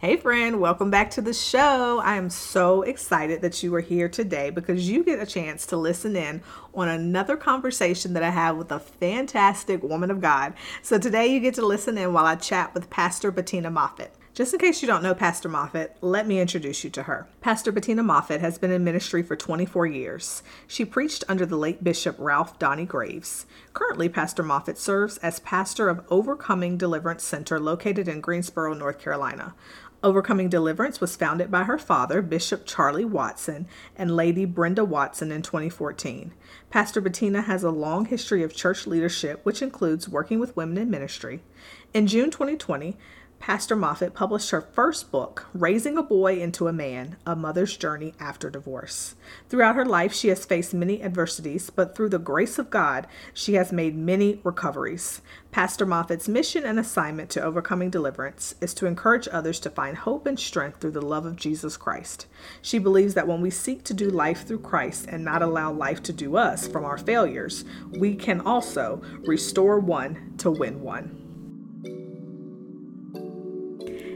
Hey, friend, welcome back to the show. I am so excited that you are here today because you get a chance to listen in on another conversation that I have with a fantastic woman of God. So, today you get to listen in while I chat with Pastor Betina Moffitt. Just in case you don't know Pastor Moffitt, let me introduce you to her. Pastor Betina Moffitt has been in ministry for 24 years. She preached under the late Bishop Ralph Donnie Graves. Currently, Pastor Moffitt serves as pastor of Overcoming Deliverance Center located in Greensboro, North Carolina. Overcoming Deliverance was founded by her father, Bishop Charlie Watson, and Lady Brenda Watson in 2014. Pastor Betina has a long history of church leadership, which includes working with women in ministry. In June 2020, Pastor Moffitt published her first book, Raising a Boy into a Man A Mother's Journey After Divorce. Throughout her life, she has faced many adversities, but through the grace of God, she has made many recoveries. Pastor Moffitt's mission and assignment to Overcoming Deliverance is to encourage others to find hope and strength through the love of Jesus Christ. She believes that when we seek to do life through Christ and not allow life to do us from our failures, we can also restore one to win one.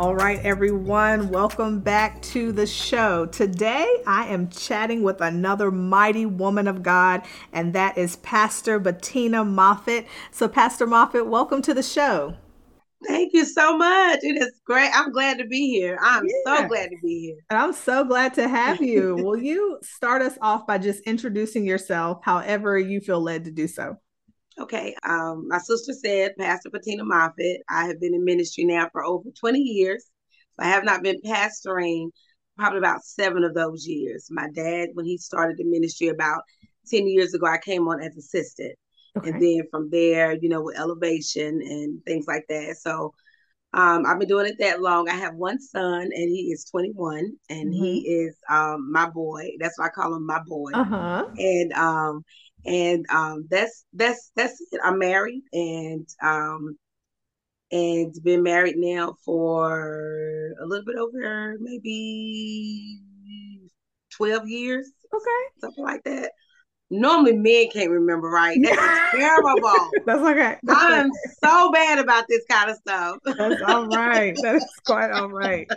All right, everyone, welcome back to the show. Today, I am chatting with another mighty woman of God, and that is Pastor Betina Moffitt. So, Pastor Moffitt, welcome to the show. Thank you so much. It is great. I'm glad to be here. I'm yeah. so glad to be here. And I'm so glad to have you. Will you start us off by just introducing yourself, however you feel led to do so? Okay. Um, my sister said, Pastor Betina Moffitt. I have been in ministry now for over 20 years. I have not been pastoring probably about seven of those years. My dad, when he started the ministry about 10 years ago, I came on as assistant. Okay. And then from there, you know, with elevation and things like that. So um, I've been doing it that long. I have one son, and he is 21, and mm-hmm. he is um, my boy. That's why I call him my boy. Uh-huh. And um, and um, that's that's that's it. I'm married and um, and been married now for a little bit over maybe 12 years. Okay, something like that. Normally, men can't remember, right? That's terrible. That's okay. That's I'm okay. so bad about this kind of stuff. That's all right. That is quite all right.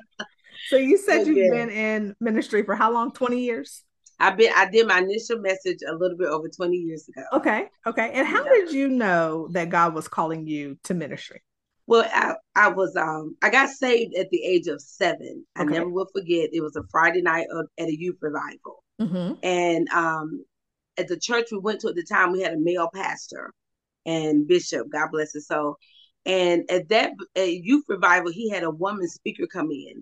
So you said you've been in ministry for how long? 20 years? I've been I did my initial message a little bit over 20 years ago. Okay. Okay. And how yeah. did you know that God was calling you to ministry? Well, I, I was um I got saved at the age of seven. Okay. I never will forget. It was a Friday night at a youth revival, mm-hmm. and um at the church we went to at the time we had a male pastor and bishop. God bless his soul. And at that at youth revival, he had a woman speaker come in,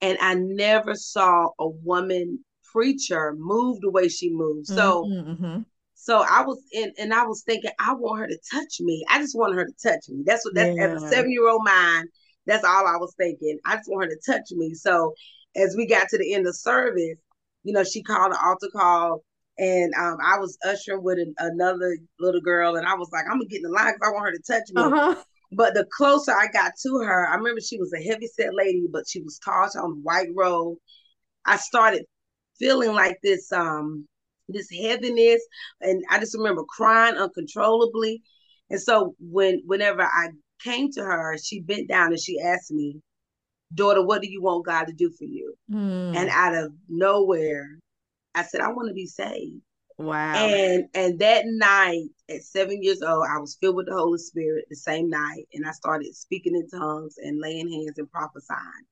and I never saw a woman preacher move the way she moved. So mm-hmm, mm-hmm. so I was in and I was thinking, I want her to touch me. I just want her to touch me. That's what that's yeah. as a seven-year-old mind, that's all I was thinking. I just want her to touch me. So as we got to the end of service, you know, she called an altar call and um, I was ushering with an, another little girl, and I was like, I'm gonna get in the line because I want her to touch me. Uh-huh. But the closer I got to her, I remember she was a heavy set lady, but she was tall, she on a white robe. I started feeling like this um this heaviness and I just remember crying uncontrollably. And so when whenever I came to her, she bent down and she asked me, Daughter, what do you want God to do for you? Mm. And out of nowhere, I said, I want to be saved. Wow. And and that night at seven years old, I was filled with the Holy Spirit the same night. And I started speaking in tongues and laying hands and prophesying.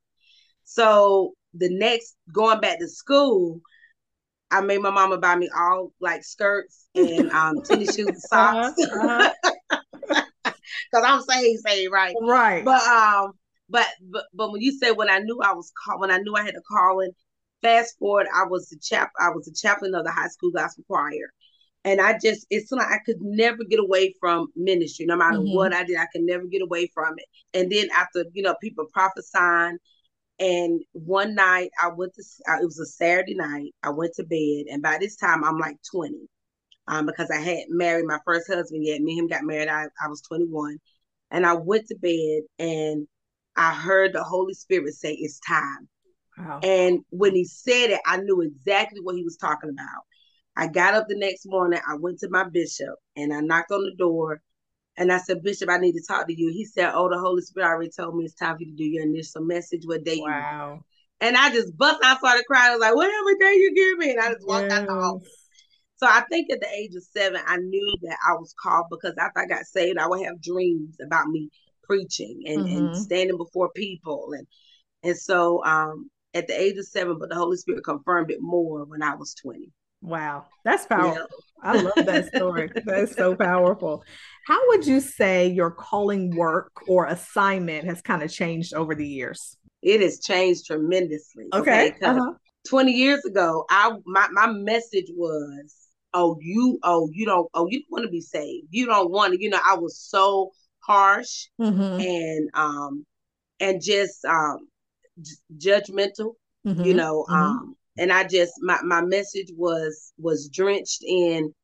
So the next going back to school, I made my mama buy me all like skirts and um tennis shoes and socks. Uh-huh, uh-huh. Cause I'm saying say right? Right. But um, but but but when you said when I knew I was call when I knew I had a calling, fast forward, I was the chap I was the chaplain of the high school gospel choir. And I just it's like I could never get away from ministry. No matter mm-hmm. what I did, I could never get away from it. And then after, you know, people prophesying and one night I went to, it was a Saturday night. I went to bed, and by this time I'm like 20, um, because I hadn't married my first husband yet. Me and him got married. I, I was 21, and I went to bed, and I heard the Holy Spirit say, "It's time." Wow. And when he said it, I knew exactly what he was talking about. I got up the next morning. I went to my bishop, and I knocked on the door, and I said, Bishop, I need to talk to you. He said, Oh, the Holy Spirit already told me it's time for you to do your initial message. What day wow. you And I just bust out, started crying. I was like, whatever day you give me. And I just walked yes. out the office. So I think at the age of seven, I knew that I was called because after I got saved, I would have dreams about me preaching and, mm-hmm. and standing before people. And and so um, at the age of seven, but the Holy Spirit confirmed it more when I was 20. Wow, that's powerful. Yeah. I love that story. that's so powerful. How would you say your calling work or assignment has kind of changed over the years? It has changed tremendously. Okay. okay? Uh-huh. 20 years ago, I my, my message was, oh, you, oh, you don't, oh, you don't want to be saved. You don't want to, you know, I was so harsh mm-hmm. and um and just um judgmental, mm-hmm. you know, mm-hmm. um and I just my, my message was was drenched in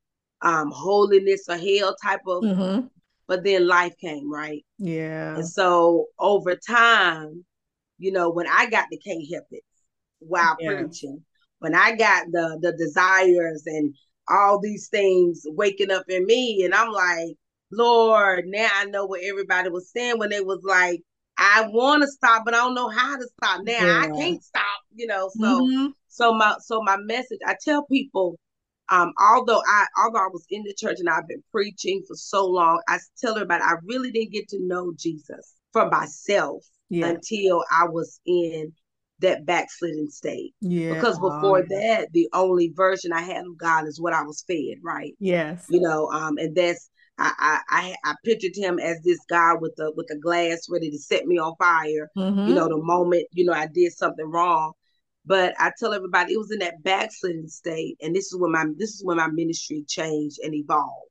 um holiness or hell type of mm-hmm. but then life came, right? Yeah. And so over time, you know, when I got the can't help it while yeah. preaching, when I got the the desires and all these things waking up in me, and I'm like, Lord, now I know what everybody was saying when they was like, I want to stop, but I don't know how to stop. Now yeah. I can't stop, you know. So mm-hmm. So my so my message, I tell people, um, although I although I was in the church and I've been preaching for so long, I tell everybody I really didn't get to know Jesus for myself yeah. until I was in that backslidden state. Yeah. Because before oh, that, the only version I had of God is what I was fed, right? Yes. You know, um, and that's I, I I pictured him as this guy with the with the glass ready to set me on fire. Mm-hmm. You know, the moment you know I did something wrong. But I tell everybody it was in that backsliding state, and this is when my this is when my ministry changed and evolved.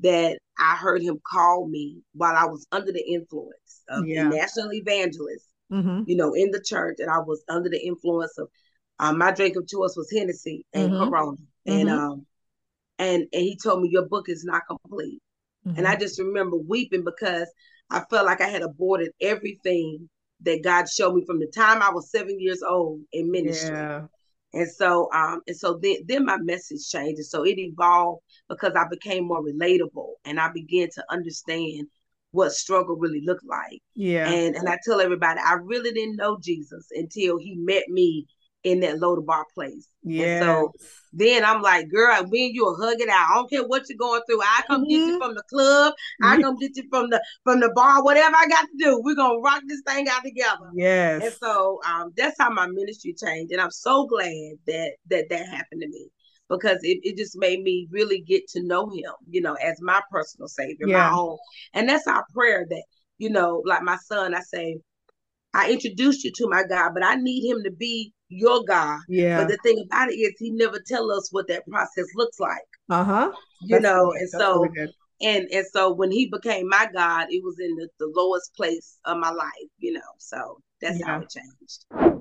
That I heard him call me while I was under the influence of yeah. the national evangelist, mm-hmm. you know, in the church, and I was under the influence of um, my drink of choice was Hennessy and mm-hmm. Corona, and mm-hmm. um, and and he told me your book is not complete. And I mm-hmm. just remember weeping because I felt like I had aborted everything that God showed me from the time I was seven years old in ministry. Yeah. And so, um, and so then, then my message changed. And so it evolved because I became more relatable and I began to understand what struggle really looked like. Yeah. And and I tell everybody I really didn't know Jesus until he met me in that Lo-Debar place. Yeah. So then I'm like, girl, when you hug it out. I don't care what you're going through. I come mm-hmm. get you mm-hmm. from the club. I come get you from the from the bar. Whatever I got to do, we're gonna rock this thing out together. Yes. And so um, that's how my ministry changed, and I'm so glad that that that happened to me because it, it just made me really get to know him, you know, as my personal savior, yeah. my own. And that's our prayer that, you know, like my son, I say, I introduced you to my God, but I need him to be your God. Yeah. But the thing about it is, he never tell us what that process looks like. Uh huh. You That's know, good. and That's so really and and so when he became my God, it was in the, the lowest place of my life. You know, so that's yeah. how it changed.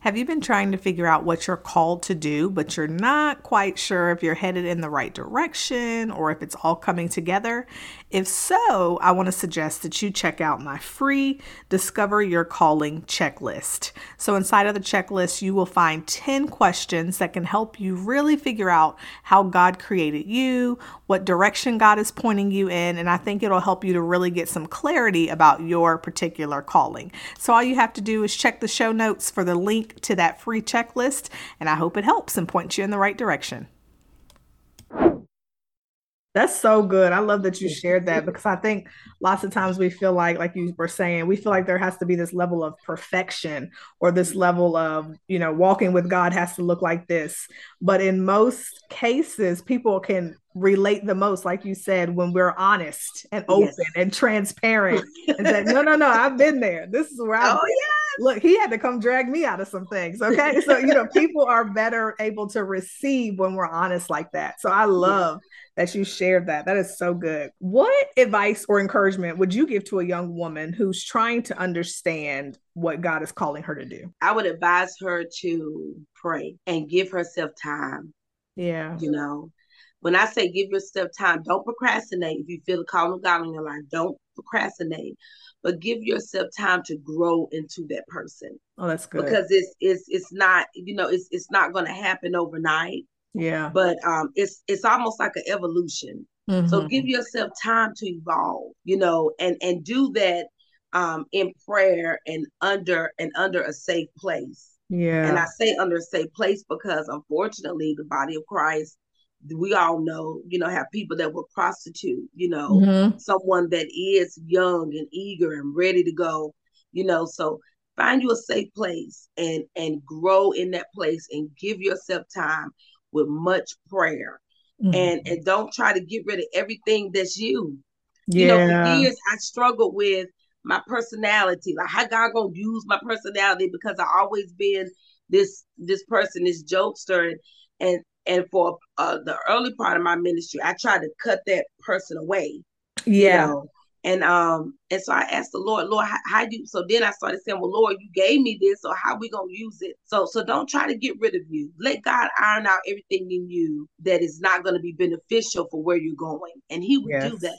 Have you been trying to figure out what you're called to do, but you're not quite sure if you're headed in the right direction or if it's all coming together? If so, I want to suggest that you check out my free Discover Your Calling checklist. So, inside of the checklist, you will find 10 questions that can help you really figure out how God created you, what direction God is pointing you in, and I think it'll help you to really get some clarity about your particular calling. So, all you have to do is check the show notes for the link to that free checklist, and I hope it helps and points you in the right direction. That's so good. I love that you shared that because I think lots of times we feel like, like you were saying, we feel like there has to be this level of perfection or this mm-hmm. level of, you know, walking with God has to look like this. But in most cases, people can relate the most, like you said, when we're honest and open yes. and transparent and say, no, no, no, I've been there. This is where I. Oh yeah. Look, he had to come drag me out of some things. Okay, so you know, people are better able to receive when we're honest like that. So I love. Yeah that you shared that. That is so good. What advice or encouragement would you give to a young woman who's trying to understand what God is calling her to do? I would advise her to pray and give herself time. Yeah. You know, when I say give yourself time, don't procrastinate. If you feel the call of God in your life, don't procrastinate, but give yourself time to grow into that person. Oh, that's good. Because it's it's it's not you know it's it's not going to happen overnight. Yeah. But um, it's it's almost like an evolution. Mm-hmm. So give yourself time to evolve, you know, and and do that um in prayer and under and under a safe place. Yeah. And I say under a safe place because unfortunately the body of Christ we all know, you know, have people that will prostitute, you know, mm-hmm. someone that is young and eager and ready to go, you know. So find you a safe place and and grow in that place and give yourself time with much prayer. Mm-hmm. And and don't try to get rid of everything that's you. Yeah. You know, for years I struggled with my personality. Like how God gonna use my personality because I always been this this person, this jokester, and and and for uh, the early part of my ministry, I tried to cut that person away. Yeah. You know? And um, and so I asked the Lord, Lord, how, how do you? So then I started saying, Well, Lord, you gave me this, so how we gonna use it? So so don't try to get rid of you. Let God iron out everything in you that is not going to be beneficial for where you're going, and He will yes. do that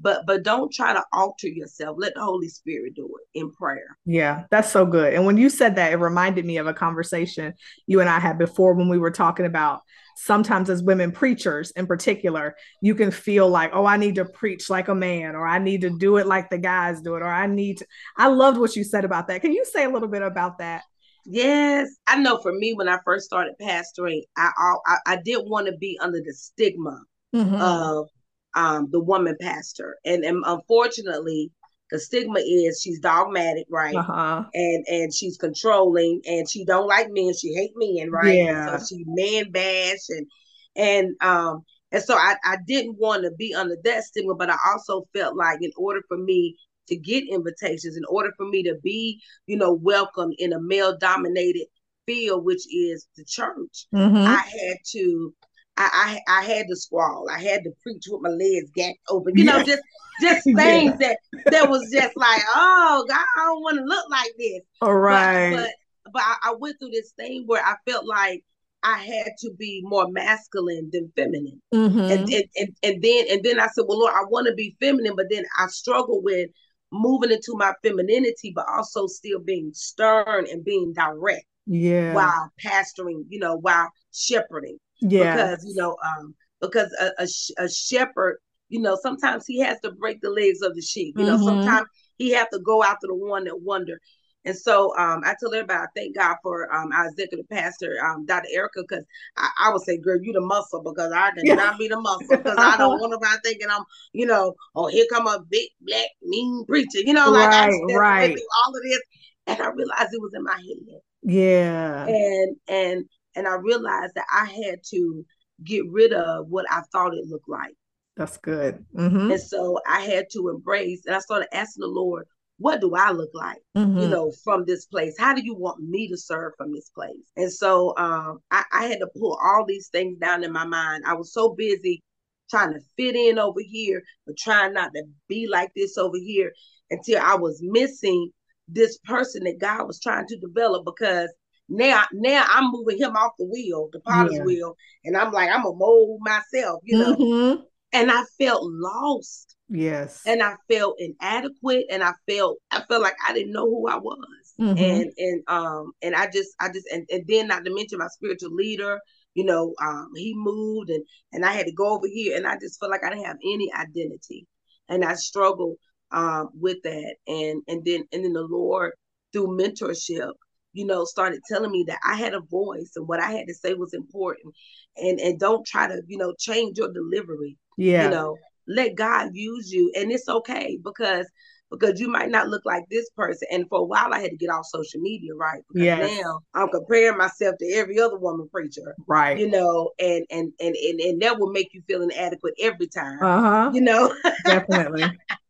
but but don't try to alter yourself. Let the holy spirit do it in prayer. Yeah that's so good. And when you said that it reminded me of a conversation you and i had before when we were talking about sometimes as women preachers in particular you can feel like oh i need to preach like a man or i need to do it like the guys do it or i need to i loved what you said about that. Can you say a little bit about that? Yes, I know. For me, when I first started pastoring, I I, I didn't want to be under the stigma mm-hmm. of um, the woman pastor. And, and unfortunately, the stigma is she's dogmatic, right? Uh-huh. And and she's controlling, and she don't like men. She hate men, right? Yeah. So she man bash and and um and so I I didn't want to be under that stigma, but I also felt like in order for me to get invitations, in order for me to be you know welcome in a male dominated field, which is the church, mm-hmm. I had to I, I, I had to squall. I had to preach with my legs gapped open. You know, just just things yeah. that that was just like, oh God, I don't want to look like this. All right. But but, but I, I, went through this thing where I felt like I had to be more masculine than feminine. Mm-hmm. And, and, and and then and then I said, well, Lord, I want to be feminine, but then I struggle with moving into my femininity, but also still being stern and being direct. Yeah. While pastoring, you know, while shepherding. Yeah. Because, you know, um, because a, a, a, shepherd, you know, sometimes he has to break the legs of the sheep. You know, mm-hmm. sometimes he have to go after the one that wonder. And so um, I tell everybody, I thank God for um, our executive pastor, um, Dr. Erica, because I, I, would say, girl, you the muscle because I did yeah. be the muscle because I don't want nobody thinking I'm, you know, oh, here come a big black mean preacher, you know, like right, I right. all of this. And I realized it was in my head. Yeah. And and and I realized that I had to get rid of what I thought it looked like. That's good. Mm-hmm. And so I had to embrace, and I started asking the Lord, what do I look like, mm-hmm. you know, from this place? How do you want me to serve from this place? And so um, I, I had to pull all these things down in my mind. I was so busy trying to fit in over here, but trying not to be like this over here until I was missing this person that God was trying to develop because now now I'm moving him off the wheel, the potter's yeah. wheel, and I'm like, I'm a mold myself, you know. Mm-hmm. And I felt lost. Yes. And I felt inadequate and I felt I felt like I didn't know who I was. Mm-hmm. And and um and I just I just and, and then not to mention my spiritual leader, you know, um he moved and and I had to go over here and I just felt like I didn't have any identity. And I struggled um with that and and then and then the Lord through mentorship you know, started telling me that I had a voice and what I had to say was important. And and don't try to, you know, change your delivery. Yeah. You know, let God use you. And it's okay because because you might not look like this person. And for a while, I had to get off social media, right? Because yes. now I'm comparing myself to every other woman preacher, right? You know, and and and and, and that will make you feel inadequate every time, uh-huh. you know. Definitely.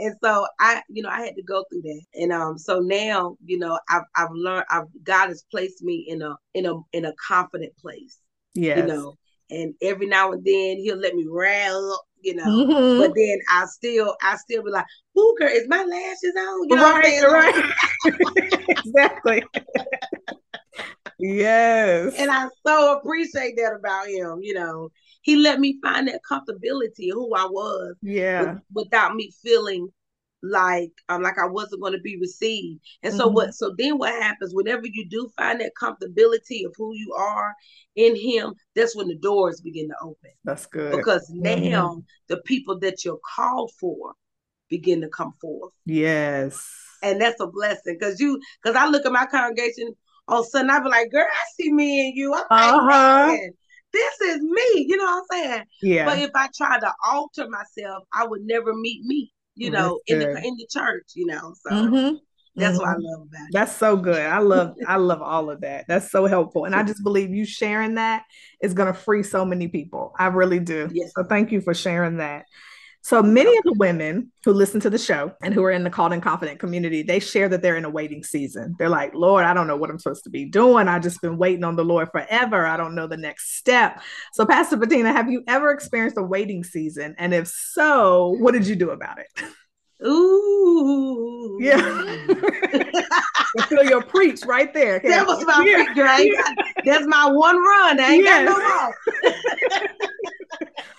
and so I, you know, I had to go through that, and um, so now, you know, I've I've learned, I've God has placed me in a in a in a confident place, Yeah. you know, and every now and then He'll let me rail up you know. Mm-hmm. But then I still, I still be like, "Ooh, girl, is my lashes on?" You know right, right. exactly. yes. And I so appreciate that about him. You know, he let me find that comfortability of who I was. Yeah. With, without me feeling like um like I wasn't going to be received. And so mm-hmm. what so then what happens whenever you do find that comfortability of who you are in him, that's when the doors begin to open. That's good. Because mm-hmm. now the people that you're called for begin to come forth. Yes. And that's a blessing because you because I look at my congregation all of a sudden I be like, girl, I see me and you. I'm uh-huh. like, this is me. You know what I'm saying? Yeah. But if I try to alter myself, I would never meet me you know, in the in the church, you know. So mm-hmm. that's mm-hmm. what I mm-hmm. love about it. That's so good. I love I love all of that. That's so helpful. And I just believe you sharing that is gonna free so many people. I really do. Yes. So thank you for sharing that. So many of the women who listen to the show and who are in the called and confident community, they share that they're in a waiting season. They're like, Lord, I don't know what I'm supposed to be doing. I just been waiting on the Lord forever. I don't know the next step. So, Pastor Betina, have you ever experienced a waiting season? And if so, what did you do about it? Ooh. Yeah. I feel your preach right there. That was my yeah. preach, right? That's my one run. I ain't yes. got no more.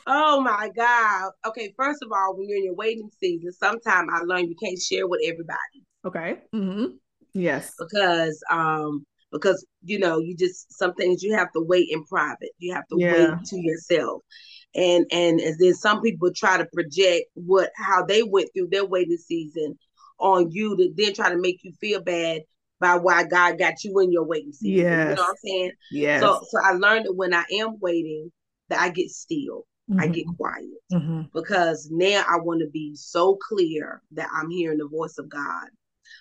oh my God. Okay, first of all, when you're in your waiting season, sometimes I learned you can't share with everybody. Okay. Mm-hmm. Yes. Because um because you know you just some things you have to wait in private. You have to yeah. wait to yourself and and and then some people try to project what how they went through their waiting season on you to then try to make you feel bad by why God got you in your waiting season. Yes. You know what I'm saying? Yeah. So so I learned that when I am waiting, that I get still. Mm-hmm. I get quiet mm-hmm. because now I want to be so clear that I'm hearing the voice of God.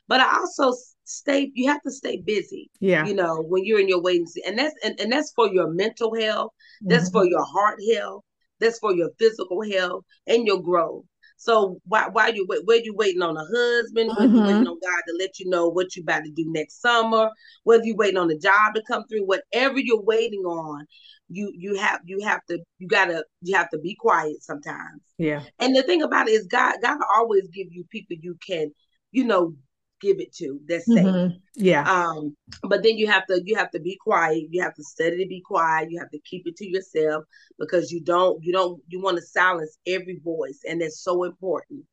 But I also stay, you have to stay busy. Yeah. You know, when you're in your waiting season. And that's and, and that's for your mental health, that's mm-hmm. for your heart health, that's for your physical health and your growth. So why why you wait? Where you waiting on a husband? Whether mm-hmm. you waiting on God to let you know what you about to do next summer? Whether you waiting on a job to come through? Whatever you're waiting on, you you have you have to you gotta you have to be quiet sometimes. Yeah. And the thing about it is God God always give you people you can you know give it to that's safe. Mm-hmm. Yeah. Um, but then you have to you have to be quiet. You have to study to be quiet. You have to keep it to yourself because you don't you don't you want to silence every voice, and that's so important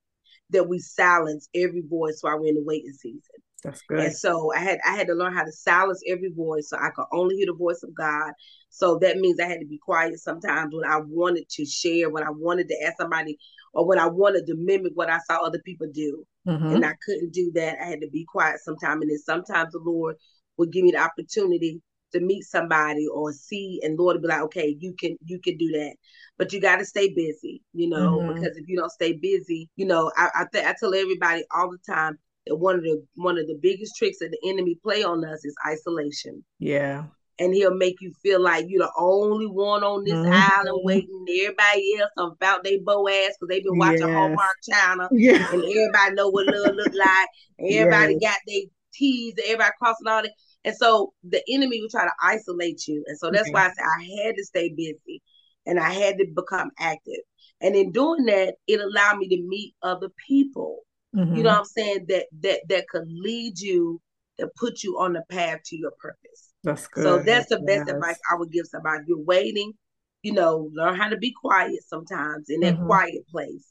that we silence every voice while we're in the waiting season. That's good. And so I had I had to learn how to silence every voice so I could only hear the voice of God. So that means I had to be quiet sometimes when I wanted to share, when I wanted to ask somebody, or when I wanted to mimic what I saw other people do. Mm-hmm. And I couldn't do that. I had to be quiet sometimes. And then sometimes the Lord would give me the opportunity to meet somebody or see and Lord would be like, okay, you can you can do that. But you gotta stay busy, you know, mm-hmm. because if you don't stay busy, you know, I I, th- I tell everybody all the time one of the one of the biggest tricks that the enemy play on us is isolation. Yeah and he'll make you feel like you're the only one on this mm-hmm. island waiting. Everybody else about they bow ass because they've been watching yes. Hallmark Channel, yeah. and everybody know what love look like. And everybody yes. got their teeth, everybody crossing all that. And so the enemy will try to isolate you. And so that's why I said I had to stay busy and I had to become active. And in doing that, it allowed me to meet other people. Mm-hmm. You know what I'm saying? That that that could lead you, that put you on the path to your purpose. That's good. So that's the best yes. advice I would give somebody. You're waiting, you know, learn how to be quiet sometimes in that mm-hmm. quiet place.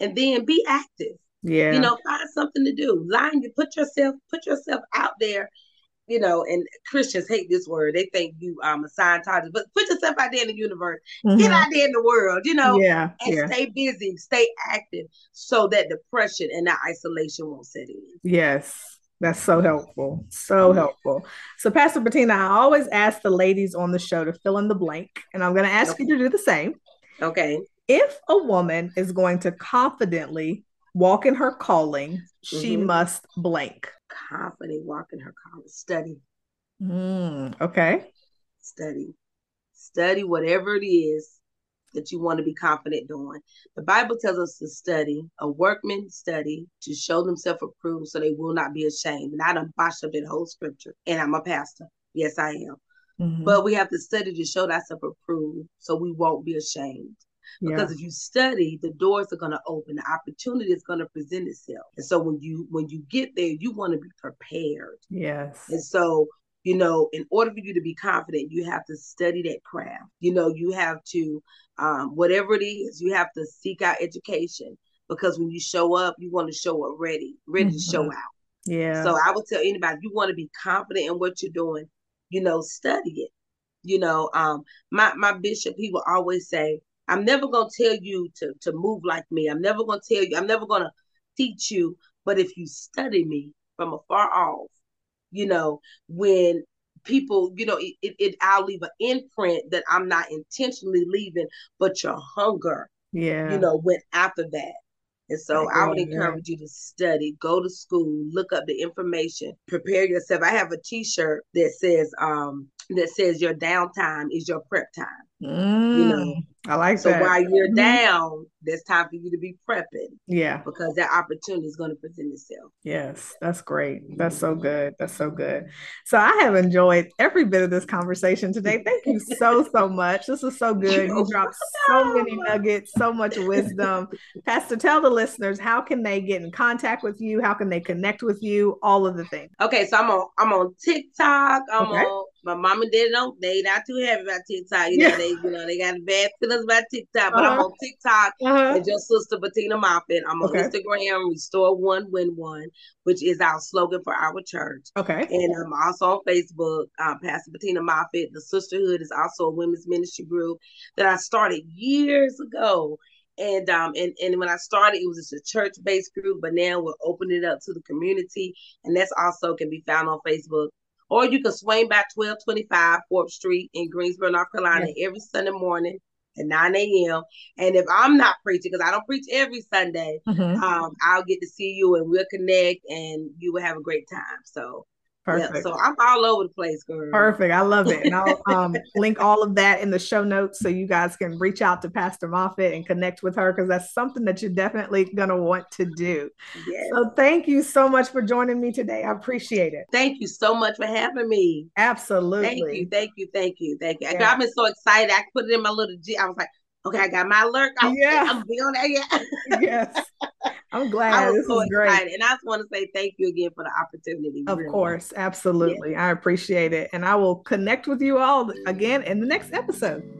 And then be active. Yeah. You know, find something to do. Line you put yourself, put yourself out there, you know, and Christians hate this word. They think you um a Scientologist, but put yourself out there in the universe. Mm-hmm. Get out there in the world, you know, yeah, and yeah. stay busy, stay active so that depression and that isolation won't set in. Yes. That's so helpful. So helpful. So, Pastor Betina, I always ask the ladies on the show to fill in the blank, and I'm going to ask okay. you to do the same. Okay. If a woman is going to confidently walk in her calling, mm-hmm. she must blank. Confidently walk in her calling. Study. Mm, okay. Study. Study whatever it is that you want to be confident doing. The Bible tells us to study, a workman study to show themselves approved so they will not be ashamed. And I done botched up that whole scripture. And I'm a pastor. Yes, I am. Mm-hmm. But we have to study to show ourselves approved so we won't be ashamed. Because yeah. if you study, the doors are going to open, the opportunity is going to present itself. And so when you when you get there, you want to be prepared. Yes. And so you know in order for you to be confident you have to study that craft you know you have to um, whatever it is you have to seek out education because when you show up you want to show up ready ready mm-hmm. to show mm-hmm. out yeah so i would tell anybody you want to be confident in what you're doing you know study it you know um my my bishop he will always say i'm never going to tell you to to move like me i'm never going to tell you i'm never going to teach you but if you study me from afar off you know, when people, you know, it, it, it I'll leave an imprint that I'm not intentionally leaving, but your hunger, yeah, you know, went after that. And so I would encourage you to study, go to school, look up the information, prepare yourself. I have a t-shirt that says um that says your downtime is your prep time. Mm, you know, I like so that. So while you're mm-hmm. down, there's time for you to be prepping. Yeah. Because that opportunity is going to present itself. Yes, that's great. That's so good. That's so good. So I have enjoyed every bit of this conversation today. Thank you so, so much. This was so good. You dropped so many nuggets, so much wisdom. Pastor, tell the listeners how can they get in contact with you? How can they connect with you? All of the things. Okay, so I'm on I'm on TikTok. I'm okay. on my mom and dad don't they not too heavy about TikTok. You know, they you know they got bad feelings about TikTok, but uh-huh. I'm on TikTok uh-huh. and your sister Betina Moffitt. I'm on okay. Instagram, Restore One Win One, which is our slogan for our church. Okay. And I'm also on Facebook, uh, Pastor Betina Moffitt. The Sisterhood is also a women's ministry group that I started years ago. And um and, and when I started, it was just a church-based group, but now we're opening it up to the community. And that's also can be found on Facebook or you can swing by 1225 4th Street in Greensboro, North Carolina every Sunday morning at 9 a.m. And if I'm not preaching, because I don't preach every Sunday, mm-hmm. um, I'll get to see you and we'll connect and you will have a great time. So Perfect. Yeah, so I'm all over the place, girl. Perfect. I love it. And I'll um, link all of that in the show notes so you guys can reach out to Pastor Moffitt and connect with her because that's something that you're definitely going to want to do. Yes. So thank you so much for joining me today. I appreciate it. Thank you so much for having me. Absolutely. Thank you. Thank you. Thank you. Thank you. Yeah. I've been so excited. I put it in my little G. I was like, okay, I got my alert. I, yeah. I'm be on that yet. yes. I'm glad. I was this so great. Excited. And I just want to say thank you again for the opportunity. Of really. course. Absolutely. Yeah. I appreciate it. And I will connect with you all again mm-hmm. in the next episode.